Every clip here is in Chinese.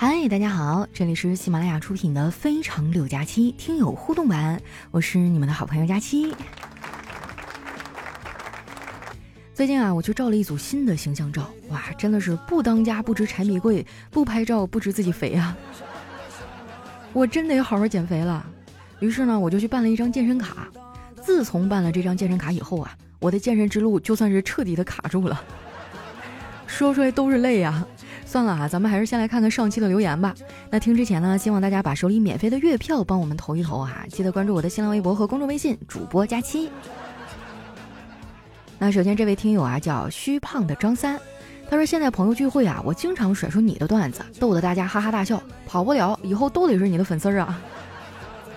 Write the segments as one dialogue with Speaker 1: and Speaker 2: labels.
Speaker 1: 嗨，大家好，这里是喜马拉雅出品的《非常六加七》听友互动版，我是你们的好朋友佳期。最近啊，我去照了一组新的形象照，哇，真的是不当家不知柴米贵，不拍照不知自己肥啊！我真得好好减肥了。于是呢，我就去办了一张健身卡。自从办了这张健身卡以后啊，我的健身之路就算是彻底的卡住了。说出来都是泪呀。算了啊，咱们还是先来看看上期的留言吧。那听之前呢，希望大家把手里免费的月票帮我们投一投哈，记得关注我的新浪微博和公众微信主播佳期。那首先这位听友啊叫虚胖的张三，他说现在朋友聚会啊，我经常甩出你的段子，逗得大家哈哈大笑，跑不了，以后都得是你的粉丝啊。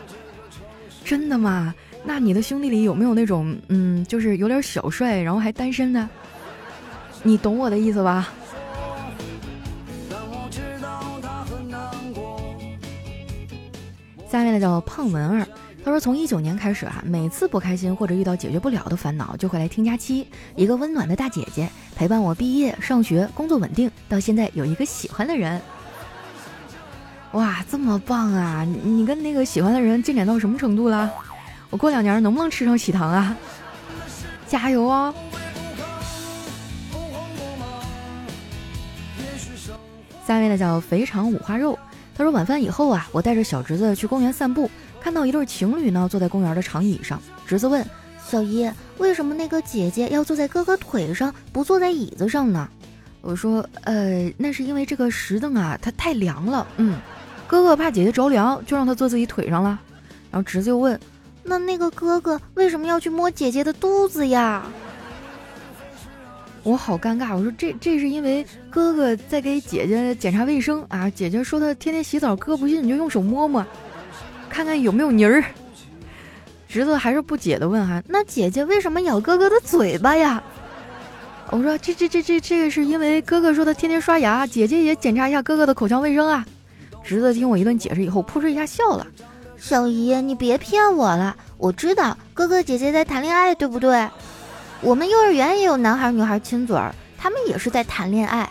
Speaker 1: 真的吗？那你的兄弟里有没有那种嗯，就是有点小帅，然后还单身的？你懂我的意思吧？下面的叫胖文儿，他说从一九年开始啊，每次不开心或者遇到解决不了的烦恼，就会来听佳期，一个温暖的大姐姐，陪伴我毕业、上学、工作稳定，到现在有一个喜欢的人。哇，这么棒啊！你跟那个喜欢的人进展到什么程度了？我过两年能不能吃上喜糖啊？加油哦！下面的叫肥肠五花肉。他说晚饭以后啊，我带着小侄子去公园散步，看到一对情侣呢坐在公园的长椅上。侄子问小姨：“为什么那个姐姐要坐在哥哥腿上，不坐在椅子上呢？”我说：“呃，那是因为这个石凳啊，它太凉了。嗯，哥哥怕姐姐着凉，就让她坐自己腿上了。”然后侄子又问：“那那个哥哥为什么要去摸姐姐的肚子呀？”我好尴尬，我说这这是因为哥哥在给姐姐检查卫生啊，姐姐说她天天洗澡，哥不信你就用手摸摸，看看有没有泥儿。侄子还是不解的问哈，那姐姐为什么咬哥哥的嘴巴呀？我说这这这这这个是因为哥哥说他天天刷牙，姐姐也检查一下哥哥的口腔卫生啊。侄子听我一顿解释以后，扑哧一下笑了。小姨，你别骗我了，我知道哥哥姐姐在谈恋爱，对不对？我们幼儿园也有男孩女孩亲嘴儿，他们也是在谈恋爱。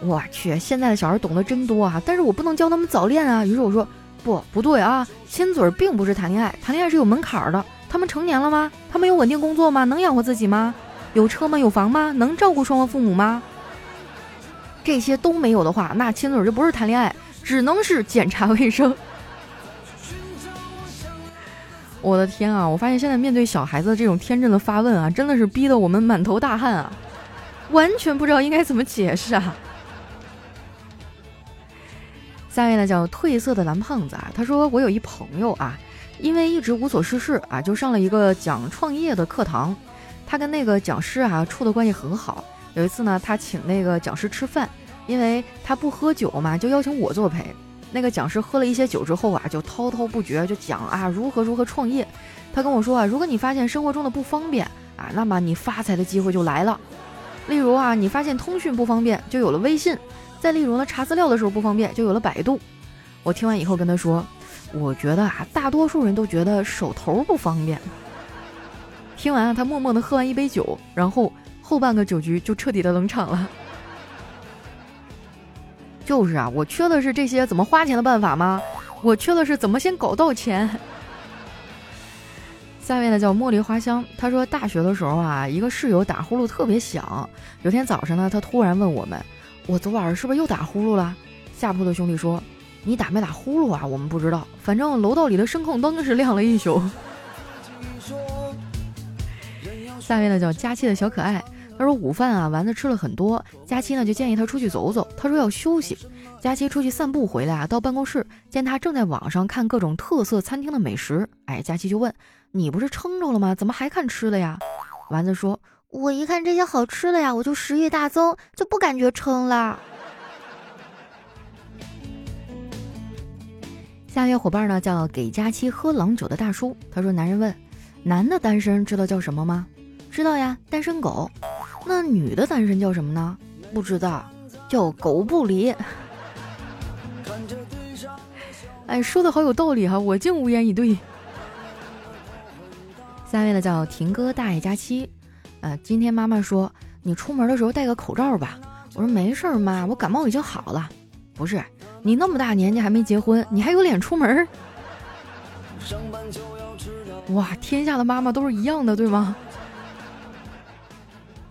Speaker 1: 我去，现在的小孩懂得真多啊！但是我不能教他们早恋啊。于是我说，不，不对啊，亲嘴儿并不是谈恋爱，谈恋爱是有门槛儿的。他们成年了吗？他们有稳定工作吗？能养活自己吗？有车吗？有房吗？能照顾双方父母吗？这些都没有的话，那亲嘴儿就不是谈恋爱，只能是检查卫生。我的天啊！我发现现在面对小孩子这种天真的发问啊，真的是逼得我们满头大汗啊，完全不知道应该怎么解释啊。下面呢叫褪色的蓝胖子啊，他说我有一朋友啊，因为一直无所事事啊，就上了一个讲创业的课堂。他跟那个讲师啊处的关系很好。有一次呢，他请那个讲师吃饭，因为他不喝酒嘛，就邀请我作陪。那个讲师喝了一些酒之后啊，就滔滔不绝，就讲啊如何如何创业。他跟我说啊，如果你发现生活中的不方便啊，那么你发财的机会就来了。例如啊，你发现通讯不方便，就有了微信；再例如呢，查资料的时候不方便，就有了百度。我听完以后跟他说，我觉得啊，大多数人都觉得手头不方便。听完啊，他默默地喝完一杯酒，然后后半个酒局就彻底的冷场了。就是啊，我缺的是这些怎么花钱的办法吗？我缺的是怎么先搞到钱。下面呢叫茉莉花香，他说大学的时候啊，一个室友打呼噜特别响。有天早上呢，他突然问我们：“我昨晚是不是又打呼噜了？”下铺的兄弟说：“你打没打呼噜啊？我们不知道，反正楼道里的声控灯是亮了一宿。”下面呢叫佳期的小可爱。他说午饭啊，丸子吃了很多。佳期呢就建议他出去走走，他说要休息。佳期出去散步回来啊，到办公室见他正在网上看各种特色餐厅的美食。哎，佳期就问：“你不是撑着了吗？怎么还看吃的呀？”丸子说：“我一看这些好吃的呀，我就食欲大增，就不感觉撑了。”下一位伙伴呢叫给佳期喝郎酒的大叔。他说：“男人问，男的单身知道叫什么吗？知道呀，单身狗。”那女的单身叫什么呢？不知道，叫狗不理。哎，说的好有道理哈，我竟无言以对。下面的叫婷哥大爷佳期，呃，今天妈妈说你出门的时候戴个口罩吧。我说没事儿，妈，我感冒已经好了。不是，你那么大年纪还没结婚，你还有脸出门？哇，天下的妈妈都是一样的，对吗？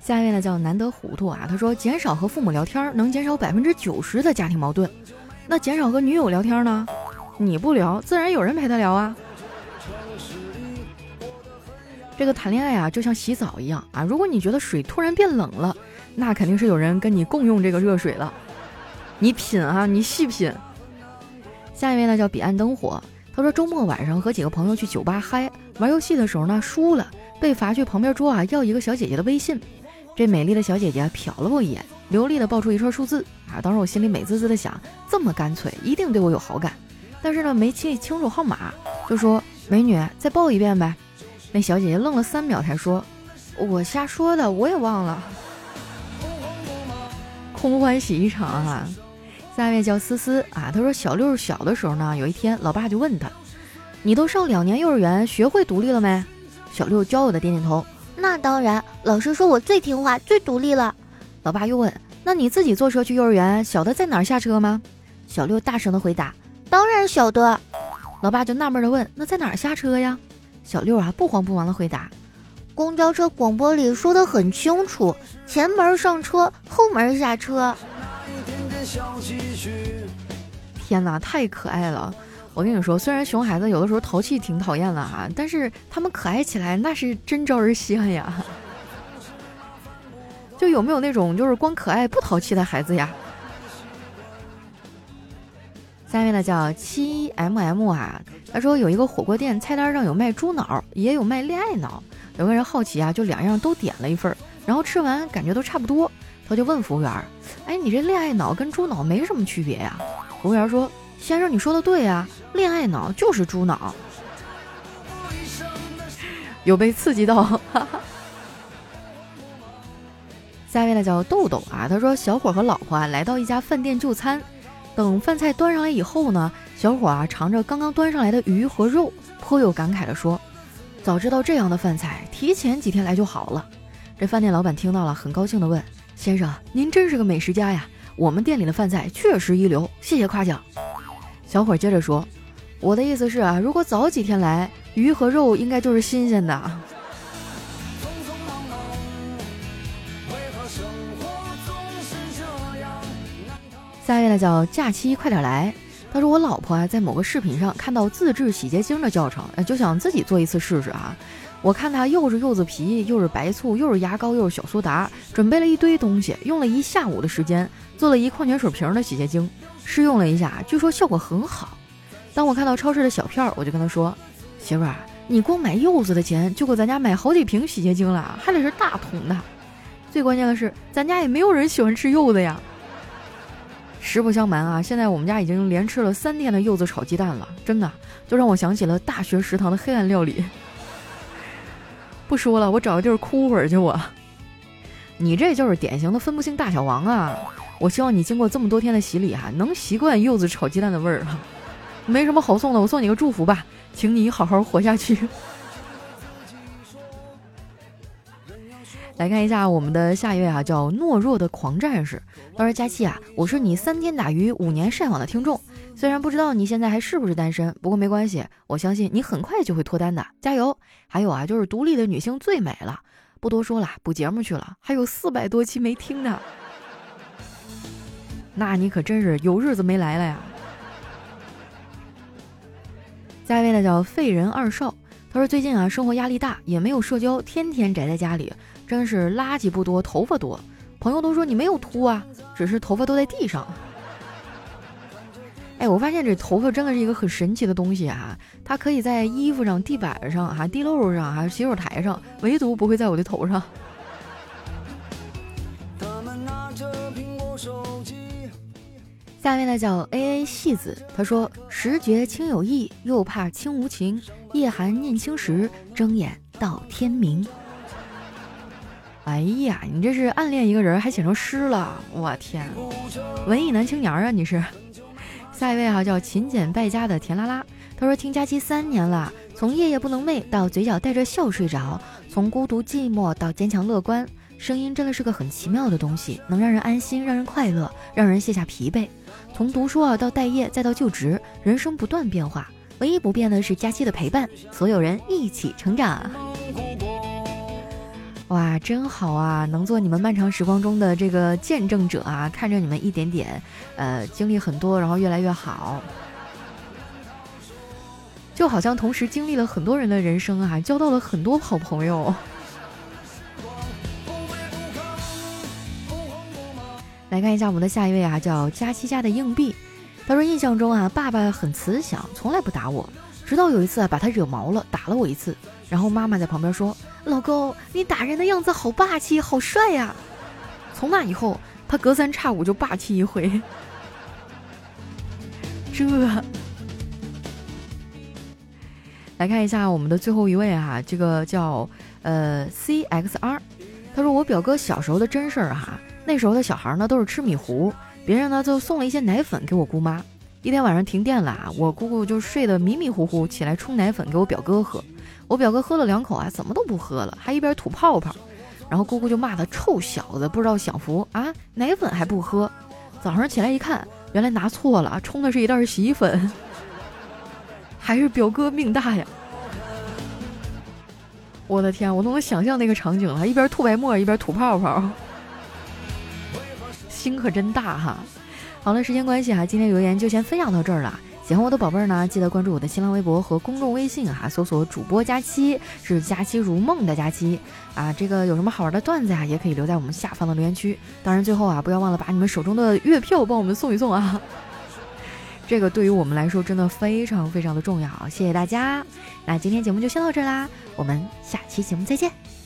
Speaker 1: 下一位呢叫难得糊涂啊，他说减少和父母聊天能减少百分之九十的家庭矛盾，那减少和女友聊天呢？你不聊，自然有人陪他聊啊。这个谈恋爱啊，就像洗澡一样啊，如果你觉得水突然变冷了，那肯定是有人跟你共用这个热水了。你品啊，你细品。下一位呢叫彼岸灯火，他说周末晚上和几个朋友去酒吧嗨，玩游戏的时候呢输了，被罚去旁边桌啊要一个小姐姐的微信。这美丽的小姐姐瞟了我一眼，流利的报出一串数字啊，当时我心里美滋滋的想，这么干脆，一定对我有好感。但是呢，没记清楚号码，就说美女再报一遍呗。那小姐姐愣了三秒，才说：“我瞎说的，我也忘了。”空欢喜一场啊！下一位叫思思啊，她说小六小的时候呢，有一天老爸就问他：“你都上两年幼儿园，学会独立了没？”小六骄傲的点点头：“
Speaker 2: 那当然，老师说我最听话、最独立了。”
Speaker 1: 老爸又问：“那你自己坐车去幼儿园，晓得在哪儿下车吗？”小六大声的回答：“
Speaker 2: 当然晓得。”
Speaker 1: 老爸就纳闷的问：“那在哪儿下车呀？”小六啊，不慌不忙的回答：“
Speaker 2: 公交车广播里说的很清楚，前门上车，后门下车。”
Speaker 1: 天哪，太可爱了！我跟你说，虽然熊孩子有的时候淘气挺讨厌的哈，但是他们可爱起来那是真招人稀罕呀。就有没有那种就是光可爱不淘气的孩子呀？下面呢叫七 mm 啊，他说有一个火锅店菜单上有卖猪脑，也有卖恋爱脑。有个人好奇啊，就两样都点了一份，然后吃完感觉都差不多，他就问服务员：“哎，你这恋爱脑跟猪脑没什么区别呀？”服务员说：“先生，你说的对啊，恋爱脑就是猪脑。”有被刺激到。下一位呢叫豆豆啊，他说小伙和老婆啊来到一家饭店就餐。等饭菜端上来以后呢，小伙啊尝着刚刚端上来的鱼和肉，颇有感慨地说：“早知道这样的饭菜，提前几天来就好了。”这饭店老板听到了，很高兴地问：“先生，您真是个美食家呀！我们店里的饭菜确实一流，谢谢夸奖。”小伙接着说：“我的意思是啊，如果早几天来，鱼和肉应该就是新鲜的。”下一位呢叫假期快点来，他说我老婆啊在某个视频上看到自制洗洁精的教程，就想自己做一次试试啊。我看他又是柚子皮，又是白醋，又是牙膏，又是小苏打，准备了一堆东西，用了一下午的时间做了一矿泉水瓶的洗洁精，试用了一下，据说效果很好。当我看到超市的小票，我就跟他说：“媳妇儿，你光买柚子的钱就够咱家买好几瓶洗洁精了，还得是大桶的。最关键的是，咱家也没有人喜欢吃柚子呀。”实不相瞒啊，现在我们家已经连吃了三天的柚子炒鸡蛋了，真的就让我想起了大学食堂的黑暗料理。不说了，我找个地儿哭会儿去。我，你这就是典型的分不清大小王啊！我希望你经过这么多天的洗礼哈，能习惯柚子炒鸡蛋的味儿哈。没什么好送的，我送你个祝福吧，请你好好活下去。来看一下我们的下一位啊，叫懦弱的狂战士。他说：“佳期啊，我是你三天打鱼五年晒网的听众。虽然不知道你现在还是不是单身，不过没关系，我相信你很快就会脱单的，加油！还有啊，就是独立的女性最美了。不多说了，补节目去了，还有四百多期没听呢。那你可真是有日子没来了呀。”下一位呢，叫废人二少。他说：“最近啊，生活压力大，也没有社交，天天宅在家里。”真是垃圾不多，头发多。朋友都说你没有秃啊，只是头发都在地上。哎，我发现这头发真的是一个很神奇的东西啊！它可以在衣服上、地板上、哈地漏上、还洗手台上，唯独不会在我的头上。下面呢叫 A A 戏子，他说：“时觉亲有意，又怕亲无情。夜寒念青时，睁眼到天明。”哎呀，你这是暗恋一个人还写成诗了，我天，文艺男青年啊！你是。下一位哈叫勤俭败家的甜拉拉，他说听佳期三年了，从夜夜不能寐到嘴角带着笑睡着，从孤独寂寞到坚强乐观，声音真的是个很奇妙的东西，能让人安心，让人快乐，让人卸下疲惫。从读书啊到待业，再到就职，人生不断变化，唯一不变的是佳期的陪伴，所有人一起成长。哇，真好啊！能做你们漫长时光中的这个见证者啊，看着你们一点点，呃，经历很多，然后越来越好，就好像同时经历了很多人的人生啊，交到了很多好朋友。来看一下我们的下一位啊，叫佳琪家的硬币。他说印象中啊，爸爸很慈祥，从来不打我，直到有一次啊，把他惹毛了，打了我一次，然后妈妈在旁边说。老公，你打人的样子好霸气，好帅呀！从那以后，他隔三差五就霸气一回。这，来看一下我们的最后一位哈，这个叫呃 C X R，他说我表哥小时候的真事儿哈，那时候的小孩呢都是吃米糊，别人呢就送了一些奶粉给我姑妈。一天晚上停电了啊，我姑姑就睡得迷迷糊糊，起来冲奶粉给我表哥喝。我表哥喝了两口啊，怎么都不喝了，还一边吐泡泡，然后姑姑就骂他臭小子，不知道享福啊，奶粉还不喝。早上起来一看，原来拿错了，冲的是一袋洗衣粉。还是表哥命大呀！我的天，我都能想象那个场景了，一边吐白沫一边吐泡泡，心可真大哈。好了，时间关系哈，今天留言就先分享到这儿了。喜欢我的宝贝儿呢，记得关注我的新浪微博和公众微信哈，搜索主播佳期，是佳期如梦的佳期啊。这个有什么好玩的段子呀，也可以留在我们下方的留言区。当然，最后啊，不要忘了把你们手中的月票帮我们送一送啊，这个对于我们来说真的非常非常的重要。谢谢大家，那今天节目就先到这儿啦，我们下期节目再见。